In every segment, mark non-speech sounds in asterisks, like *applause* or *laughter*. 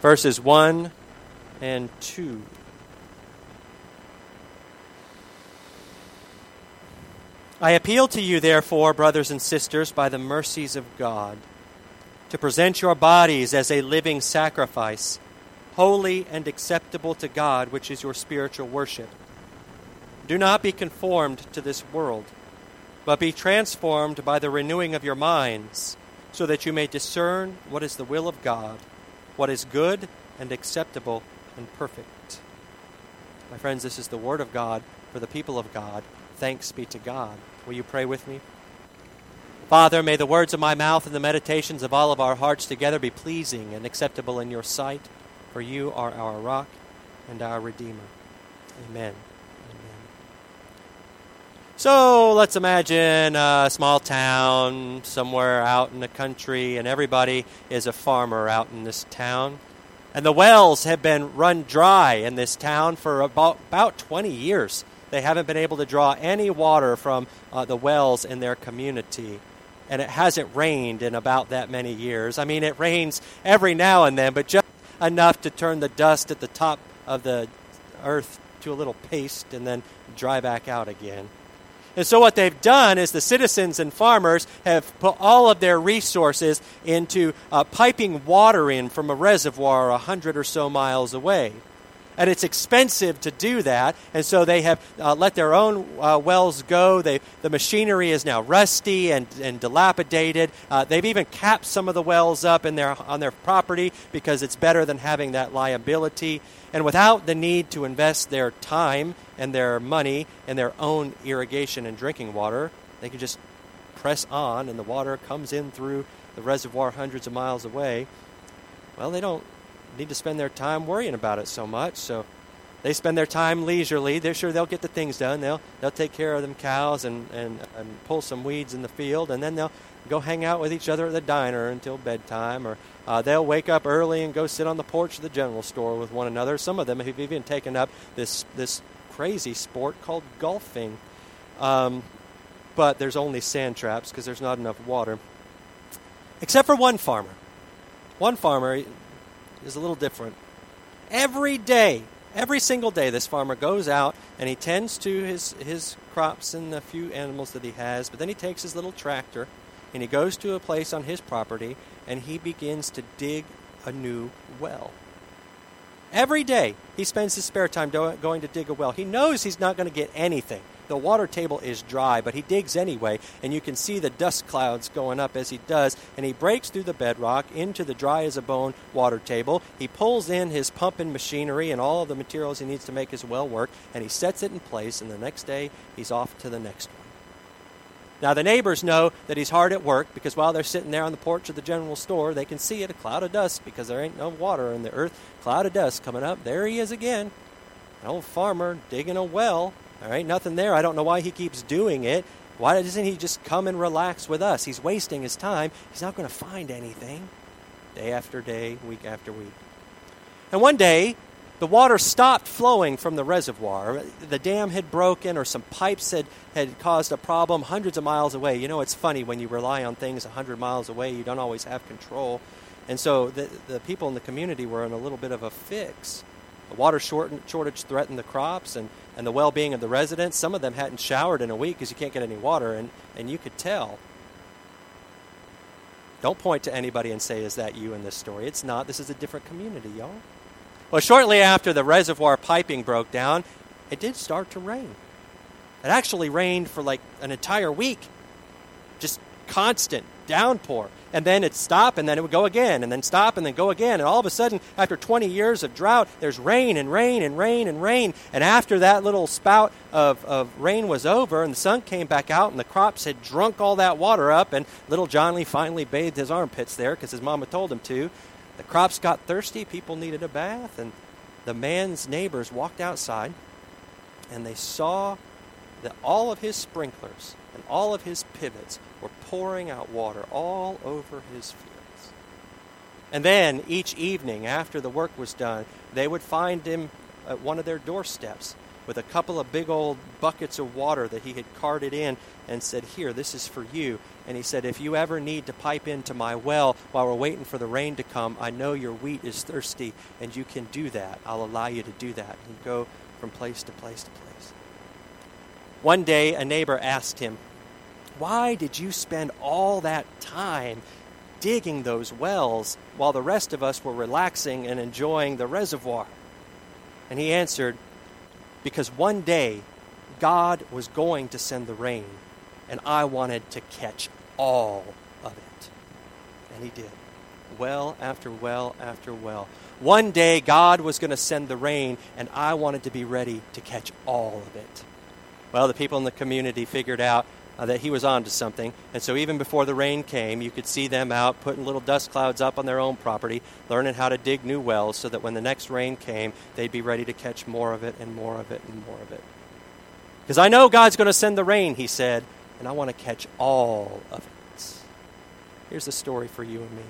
verses 1 and 2. I appeal to you, therefore, brothers and sisters, by the mercies of God, to present your bodies as a living sacrifice, holy and acceptable to God, which is your spiritual worship. Do not be conformed to this world, but be transformed by the renewing of your minds, so that you may discern what is the will of God, what is good and acceptable and perfect. My friends, this is the Word of God for the people of God. Thanks be to God. Will you pray with me? Father, may the words of my mouth and the meditations of all of our hearts together be pleasing and acceptable in your sight, for you are our rock and our Redeemer. Amen. So let's imagine a small town somewhere out in the country, and everybody is a farmer out in this town. And the wells have been run dry in this town for about, about 20 years. They haven't been able to draw any water from uh, the wells in their community. And it hasn't rained in about that many years. I mean, it rains every now and then, but just enough to turn the dust at the top of the earth to a little paste and then dry back out again. And so, what they've done is the citizens and farmers have put all of their resources into uh, piping water in from a reservoir a hundred or so miles away and it's expensive to do that. And so they have uh, let their own uh, wells go. They, the machinery is now rusty and, and dilapidated. Uh, they've even capped some of the wells up in their, on their property because it's better than having that liability. And without the need to invest their time and their money in their own irrigation and drinking water, they can just press on and the water comes in through the reservoir hundreds of miles away. Well, they don't need to spend their time worrying about it so much. So they spend their time leisurely. They're sure they'll get the things done. They'll they'll take care of them cows and, and, and pull some weeds in the field, and then they'll go hang out with each other at the diner until bedtime, or uh, they'll wake up early and go sit on the porch of the general store with one another. Some of them have even taken up this this crazy sport called golfing. Um, but there's only sand traps because there's not enough water. Except for one farmer. One farmer, is a little different. Every day, every single day, this farmer goes out and he tends to his, his crops and the few animals that he has, but then he takes his little tractor and he goes to a place on his property and he begins to dig a new well. Every day, he spends his spare time going to dig a well. He knows he's not going to get anything. The water table is dry, but he digs anyway, and you can see the dust clouds going up as he does, and he breaks through the bedrock into the dry as a bone water table. He pulls in his pump and machinery and all of the materials he needs to make his well work, and he sets it in place, and the next day he's off to the next one. Now, the neighbors know that he's hard at work because while they're sitting there on the porch of the general store, they can see it a cloud of dust because there ain't no water in the earth. Cloud of dust coming up. There he is again. An old farmer digging a well. All right, nothing there. I don't know why he keeps doing it. Why doesn't he just come and relax with us? He's wasting his time. He's not going to find anything day after day, week after week. And one day, the water stopped flowing from the reservoir. The dam had broken, or some pipes had, had caused a problem hundreds of miles away. You know, it's funny when you rely on things 100 miles away, you don't always have control. And so the, the people in the community were in a little bit of a fix. The water shortage threatened the crops and, and the well being of the residents. Some of them hadn't showered in a week because you can't get any water, and, and you could tell. Don't point to anybody and say, Is that you in this story? It's not. This is a different community, y'all. Well, shortly after the reservoir piping broke down, it did start to rain. It actually rained for like an entire week. Just constant downpour. And then it'd stop and then it would go again and then stop and then go again. And all of a sudden, after 20 years of drought, there's rain and rain and rain and rain. And after that little spout of, of rain was over and the sun came back out and the crops had drunk all that water up, and little Johnny finally bathed his armpits there because his mama told him to. The crops got thirsty, people needed a bath, and the man's neighbors walked outside and they saw that all of his sprinklers and all of his pivots were pouring out water all over his fields. And then each evening, after the work was done, they would find him at one of their doorsteps with a couple of big old buckets of water that he had carted in and said, Here, this is for you. And he said, If you ever need to pipe into my well while we're waiting for the rain to come, I know your wheat is thirsty and you can do that. I'll allow you to do that. And go from place to place to place. One day, a neighbor asked him, Why did you spend all that time digging those wells while the rest of us were relaxing and enjoying the reservoir? And he answered, Because one day God was going to send the rain, and I wanted to catch all of it. And he did. Well after well after well. One day God was going to send the rain, and I wanted to be ready to catch all of it. Well, the people in the community figured out uh, that he was on to something. And so even before the rain came, you could see them out putting little dust clouds up on their own property, learning how to dig new wells so that when the next rain came, they'd be ready to catch more of it and more of it and more of it. Because I know God's going to send the rain, he said, and I want to catch all of it. Here's the story for you and me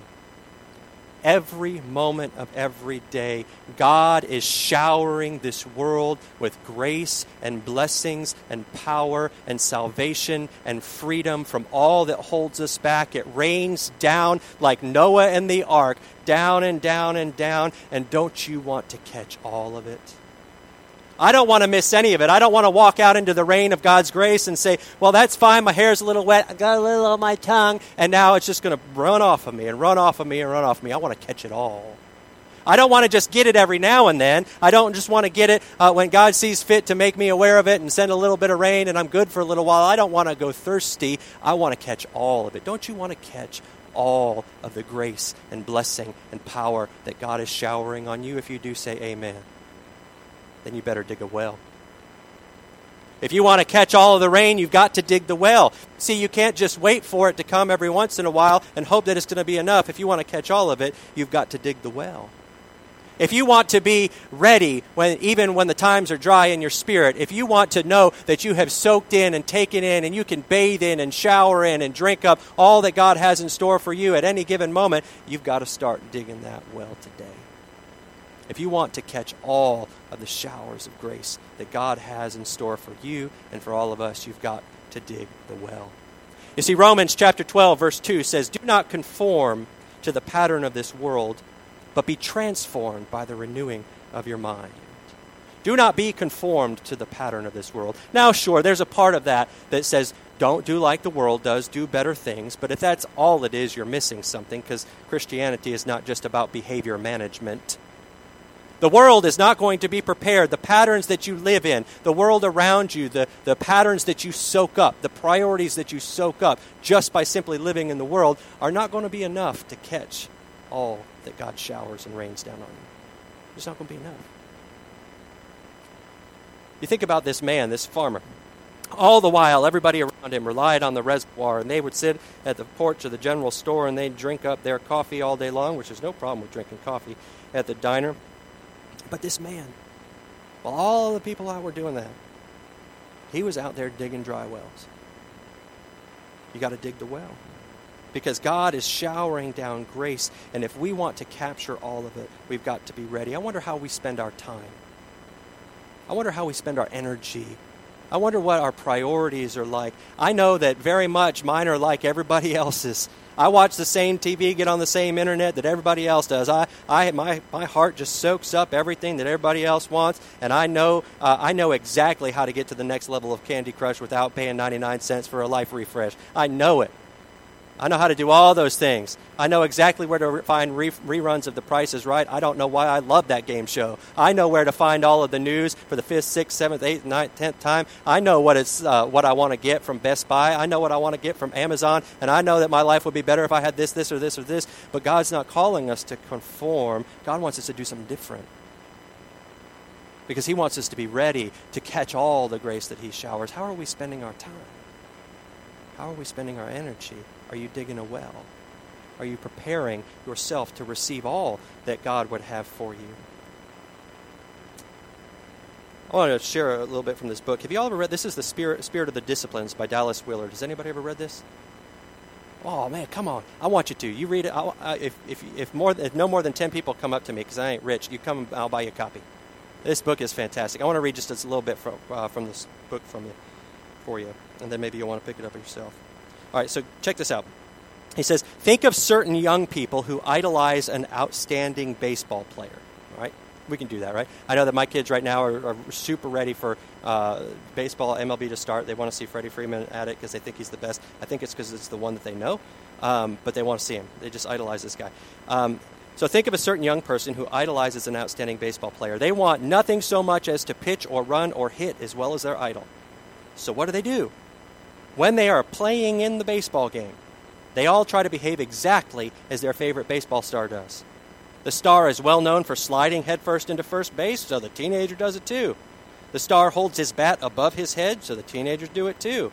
every moment of every day, God is showering this world with grace and blessings and power and salvation and freedom from all that holds us back. It rains down like Noah and the ark, down and down and down. And don't you want to catch all of it? I don't want to miss any of it. I don't want to walk out into the rain of God's grace and say, well, that's fine. My hair's a little wet. I got a little on my tongue. And now it's just going to run off of me and run off of me and run off of me. I want to catch it all. I don't want to just get it every now and then. I don't just want to get it uh, when God sees fit to make me aware of it and send a little bit of rain and I'm good for a little while. I don't want to go thirsty. I want to catch all of it. Don't you want to catch all of the grace and blessing and power that God is showering on you? If you do, say amen then you better dig a well. If you want to catch all of the rain, you've got to dig the well. See, you can't just wait for it to come every once in a while and hope that it's going to be enough. If you want to catch all of it, you've got to dig the well. If you want to be ready when even when the times are dry in your spirit, if you want to know that you have soaked in and taken in and you can bathe in and shower in and drink up all that God has in store for you at any given moment, you've got to start digging that well today if you want to catch all of the showers of grace that God has in store for you and for all of us, you've got to dig the well. You see, Romans chapter 12, verse 2 says, Do not conform to the pattern of this world, but be transformed by the renewing of your mind. Do not be conformed to the pattern of this world. Now, sure, there's a part of that that says, don't do like the world does, do better things. But if that's all it is, you're missing something because Christianity is not just about behavior management. The world is not going to be prepared. The patterns that you live in, the world around you, the, the patterns that you soak up, the priorities that you soak up just by simply living in the world are not going to be enough to catch all that God showers and rains down on you. It's not going to be enough. You think about this man, this farmer. All the while, everybody around him relied on the reservoir, and they would sit at the porch of the general store and they'd drink up their coffee all day long, which is no problem with drinking coffee at the diner. But this man, while all the people out were doing that, he was out there digging dry wells. You got to dig the well. Because God is showering down grace, and if we want to capture all of it, we've got to be ready. I wonder how we spend our time. I wonder how we spend our energy. I wonder what our priorities are like. I know that very much mine are like everybody *laughs* else's. I watch the same TV, get on the same internet that everybody else does. I, I, my, my heart just soaks up everything that everybody else wants, and I know, uh, I know exactly how to get to the next level of Candy Crush without paying 99 cents for a life refresh. I know it. I know how to do all those things. I know exactly where to find re- reruns of The Price is Right. I don't know why I love that game show. I know where to find all of the news for the fifth, sixth, seventh, eighth, ninth, tenth time. I know what it's uh, what I want to get from Best Buy. I know what I want to get from Amazon, and I know that my life would be better if I had this, this, or this, or this. But God's not calling us to conform. God wants us to do something different because He wants us to be ready to catch all the grace that He showers. How are we spending our time? How are we spending our energy? Are you digging a well? Are you preparing yourself to receive all that God would have for you? I want to share a little bit from this book. Have you all ever read this? Is the Spirit Spirit of the Disciplines by Dallas Willard. Has anybody ever read this? Oh man, come on! I want you to. You read it. I'll, if if if more if no more than ten people come up to me because I ain't rich, you come. I'll buy you a copy. This book is fantastic. I want to read just a little bit from, uh, from this book from you, for you, and then maybe you'll want to pick it up yourself. All right, so check this out. He says, Think of certain young people who idolize an outstanding baseball player. All right? We can do that, right? I know that my kids right now are, are super ready for uh, baseball, MLB to start. They want to see Freddie Freeman at it because they think he's the best. I think it's because it's the one that they know, um, but they want to see him. They just idolize this guy. Um, so think of a certain young person who idolizes an outstanding baseball player. They want nothing so much as to pitch or run or hit as well as their idol. So what do they do? When they are playing in the baseball game, they all try to behave exactly as their favorite baseball star does. The star is well known for sliding headfirst into first base, so the teenager does it too. The star holds his bat above his head, so the teenagers do it too.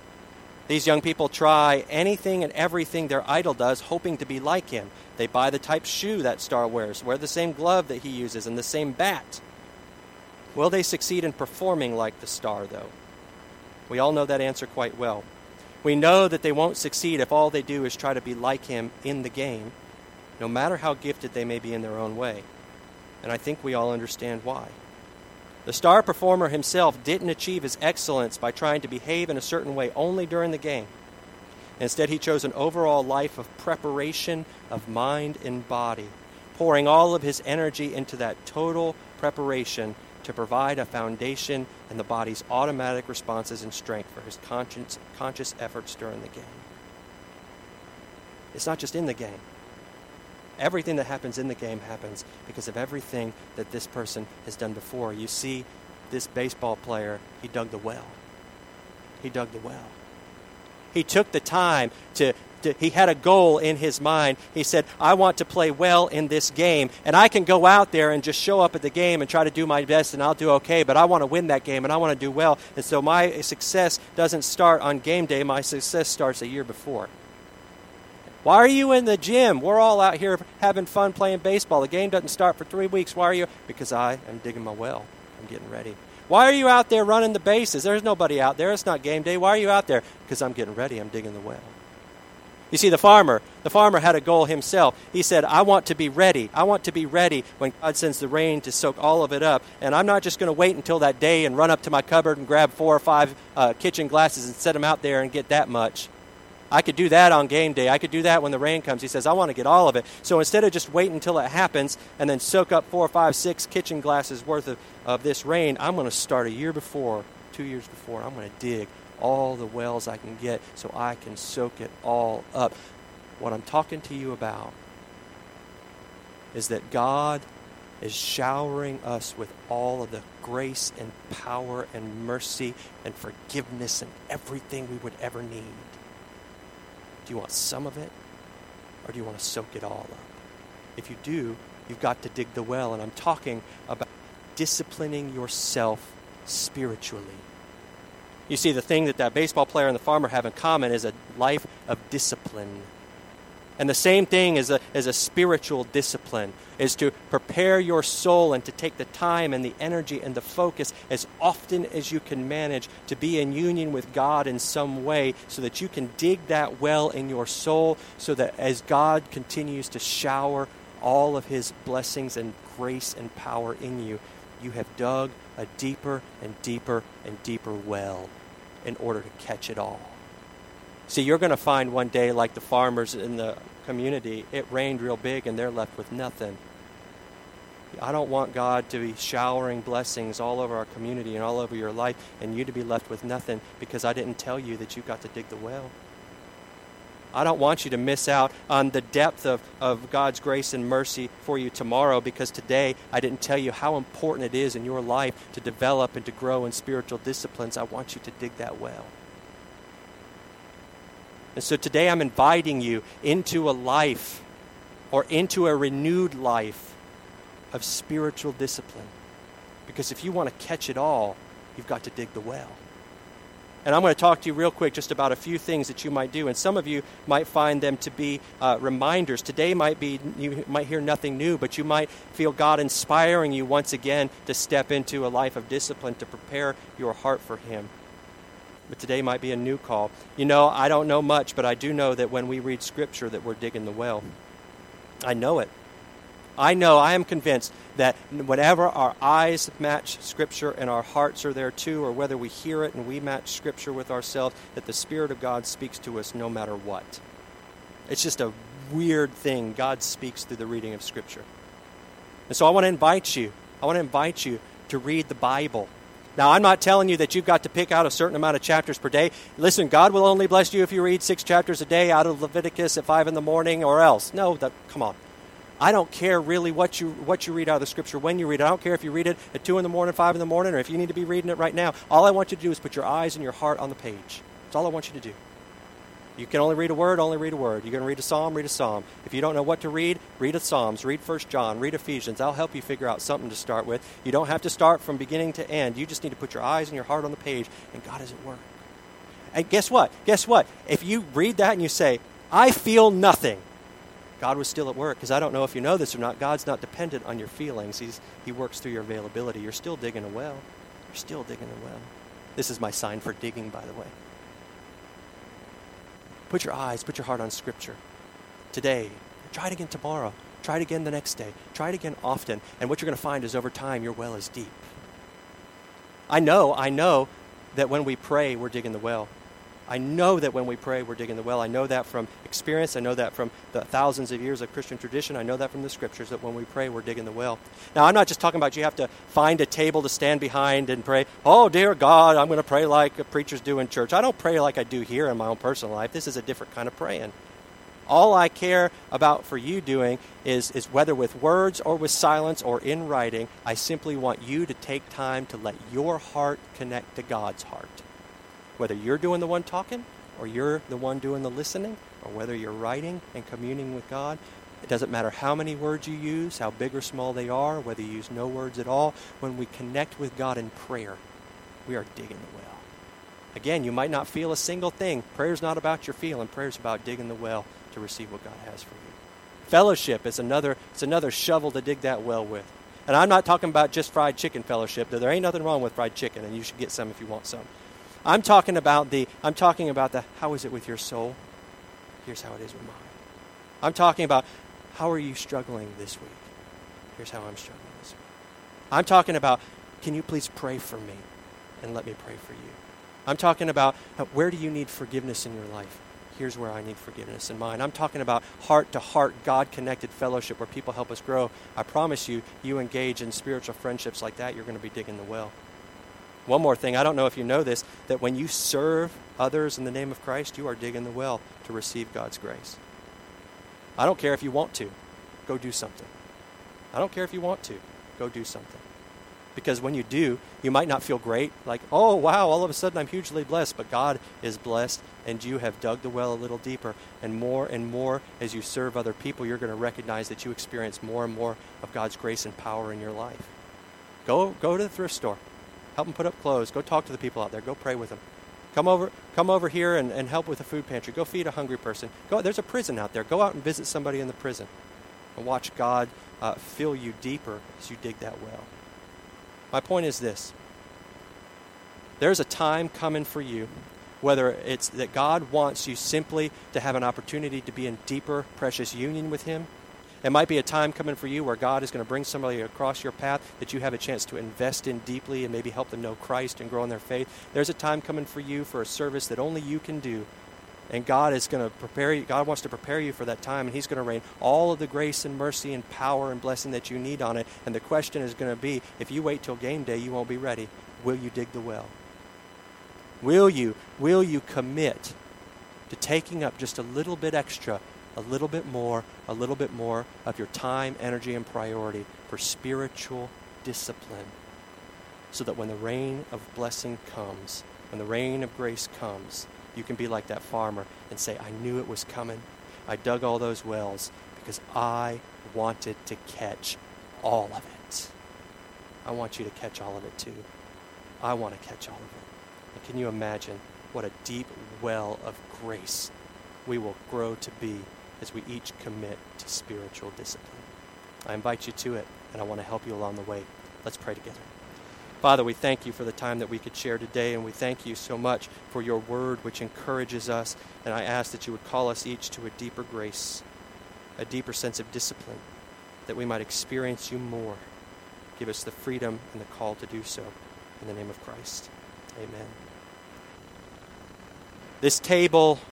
These young people try anything and everything their idol does, hoping to be like him. They buy the type shoe that star wears, wear the same glove that he uses, and the same bat. Will they succeed in performing like the star, though? We all know that answer quite well. We know that they won't succeed if all they do is try to be like him in the game, no matter how gifted they may be in their own way. And I think we all understand why. The star performer himself didn't achieve his excellence by trying to behave in a certain way only during the game. Instead, he chose an overall life of preparation of mind and body, pouring all of his energy into that total preparation to provide a foundation in the body's automatic responses and strength for his conscious, conscious efforts during the game. It's not just in the game. Everything that happens in the game happens because of everything that this person has done before. You see, this baseball player, he dug the well. He dug the well. He took the time to he had a goal in his mind. He said, I want to play well in this game, and I can go out there and just show up at the game and try to do my best, and I'll do okay, but I want to win that game, and I want to do well. And so my success doesn't start on game day, my success starts a year before. Why are you in the gym? We're all out here having fun playing baseball. The game doesn't start for three weeks. Why are you? Because I am digging my well. I'm getting ready. Why are you out there running the bases? There's nobody out there. It's not game day. Why are you out there? Because I'm getting ready. I'm digging the well. You see, the farmer, the farmer had a goal himself. He said, I want to be ready. I want to be ready when God sends the rain to soak all of it up. And I'm not just going to wait until that day and run up to my cupboard and grab four or five uh, kitchen glasses and set them out there and get that much. I could do that on game day. I could do that when the rain comes. He says, I want to get all of it. So instead of just waiting until it happens and then soak up four, five, six kitchen glasses worth of, of this rain, I'm going to start a year before, two years before. I'm going to dig all the wells I can get so I can soak it all up. What I'm talking to you about is that God is showering us with all of the grace and power and mercy and forgiveness and everything we would ever need. Do you want some of it or do you want to soak it all up? If you do, you've got to dig the well. And I'm talking about disciplining yourself spiritually. You see, the thing that that baseball player and the farmer have in common is a life of discipline. And the same thing as a, as a spiritual discipline is to prepare your soul and to take the time and the energy and the focus as often as you can manage to be in union with God in some way so that you can dig that well in your soul so that as God continues to shower all of his blessings and grace and power in you, you have dug a deeper and deeper and deeper well in order to catch it all. See, you're going to find one day, like the farmers in the community, it rained real big and they're left with nothing. I don't want God to be showering blessings all over our community and all over your life and you to be left with nothing because I didn't tell you that you've got to dig the well. I don't want you to miss out on the depth of, of God's grace and mercy for you tomorrow because today I didn't tell you how important it is in your life to develop and to grow in spiritual disciplines. I want you to dig that well. And so today I'm inviting you into a life or into a renewed life of spiritual discipline. Because if you want to catch it all, you've got to dig the well. And I'm going to talk to you real quick just about a few things that you might do. And some of you might find them to be uh, reminders. Today might be, you might hear nothing new, but you might feel God inspiring you once again to step into a life of discipline to prepare your heart for Him. But today might be a new call. You know, I don't know much, but I do know that when we read Scripture that we're digging the well. I know it. I know, I am convinced that whenever our eyes match Scripture and our hearts are there too, or whether we hear it and we match Scripture with ourselves, that the Spirit of God speaks to us no matter what. It's just a weird thing. God speaks through the reading of Scripture. And so I want to invite you, I want to invite you to read the Bible. Now, I'm not telling you that you've got to pick out a certain amount of chapters per day. Listen, God will only bless you if you read six chapters a day out of Leviticus at five in the morning or else. No, that, come on. I don't care really what you what you read out of the scripture when you read it. I don't care if you read it at two in the morning, five in the morning, or if you need to be reading it right now. All I want you to do is put your eyes and your heart on the page. That's all I want you to do. You can only read a word, only read a word. You're going to read a psalm, read a psalm. If you don't know what to read, read a Psalms, read First John, read Ephesians. I'll help you figure out something to start with. You don't have to start from beginning to end. You just need to put your eyes and your heart on the page, and God is at work. And guess what? Guess what? If you read that and you say, I feel nothing, God was still at work. Because I don't know if you know this or not, God's not dependent on your feelings. He's, he works through your availability. You're still digging a well. You're still digging a well. This is my sign for digging, by the way. Put your eyes, put your heart on Scripture today. Try it again tomorrow. Try it again the next day. Try it again often. And what you're going to find is over time, your well is deep. I know, I know that when we pray, we're digging the well. I know that when we pray, we're digging the well. I know that from experience. I know that from the thousands of years of Christian tradition. I know that from the scriptures that when we pray, we're digging the well. Now, I'm not just talking about you have to find a table to stand behind and pray, oh, dear God, I'm going to pray like preachers do in church. I don't pray like I do here in my own personal life. This is a different kind of praying. All I care about for you doing is, is whether with words or with silence or in writing, I simply want you to take time to let your heart connect to God's heart. Whether you're doing the one talking, or you're the one doing the listening, or whether you're writing and communing with God, it doesn't matter how many words you use, how big or small they are, whether you use no words at all. When we connect with God in prayer, we are digging the well. Again, you might not feel a single thing. Prayer's not about your feeling. Prayer's about digging the well to receive what God has for you. Fellowship is another, it's another shovel to dig that well with. And I'm not talking about just fried chicken fellowship. Though there ain't nothing wrong with fried chicken, and you should get some if you want some. I'm talking about the I'm talking about the how is it with your soul? Here's how it is with mine. I'm talking about how are you struggling this week? Here's how I'm struggling this week. I'm talking about can you please pray for me and let me pray for you? I'm talking about where do you need forgiveness in your life? Here's where I need forgiveness in mine. I'm talking about heart to heart, God connected fellowship where people help us grow. I promise you, you engage in spiritual friendships like that, you're going to be digging the well. One more thing, I don't know if you know this, that when you serve others in the name of Christ, you are digging the well to receive God's grace. I don't care if you want to, go do something. I don't care if you want to, go do something. Because when you do, you might not feel great, like, oh, wow, all of a sudden I'm hugely blessed, but God is blessed, and you have dug the well a little deeper. And more and more, as you serve other people, you're going to recognize that you experience more and more of God's grace and power in your life. Go, go to the thrift store. Help them put up clothes. Go talk to the people out there. Go pray with them. Come over, come over here and, and help with the food pantry. Go feed a hungry person. Go, there's a prison out there. Go out and visit somebody in the prison and watch God uh, fill you deeper as you dig that well. My point is this there's a time coming for you, whether it's that God wants you simply to have an opportunity to be in deeper, precious union with Him, it might be a time coming for you where God is going to bring somebody across your path that you have a chance to invest in deeply and maybe help them know Christ and grow in their faith. There's a time coming for you for a service that only you can do. And God is going to prepare you. God wants to prepare you for that time, and He's going to rain all of the grace and mercy and power and blessing that you need on it. And the question is going to be if you wait till game day, you won't be ready. Will you dig the well? Will you? Will you commit to taking up just a little bit extra a little bit more, a little bit more of your time, energy, and priority for spiritual discipline so that when the rain of blessing comes, when the rain of grace comes, you can be like that farmer and say, I knew it was coming. I dug all those wells because I wanted to catch all of it. I want you to catch all of it too. I want to catch all of it. And can you imagine what a deep well of grace we will grow to be as we each commit to spiritual discipline. I invite you to it, and I want to help you along the way. Let's pray together. Father, we thank you for the time that we could share today, and we thank you so much for your word, which encourages us. And I ask that you would call us each to a deeper grace, a deeper sense of discipline, that we might experience you more. Give us the freedom and the call to do so. In the name of Christ. Amen. This table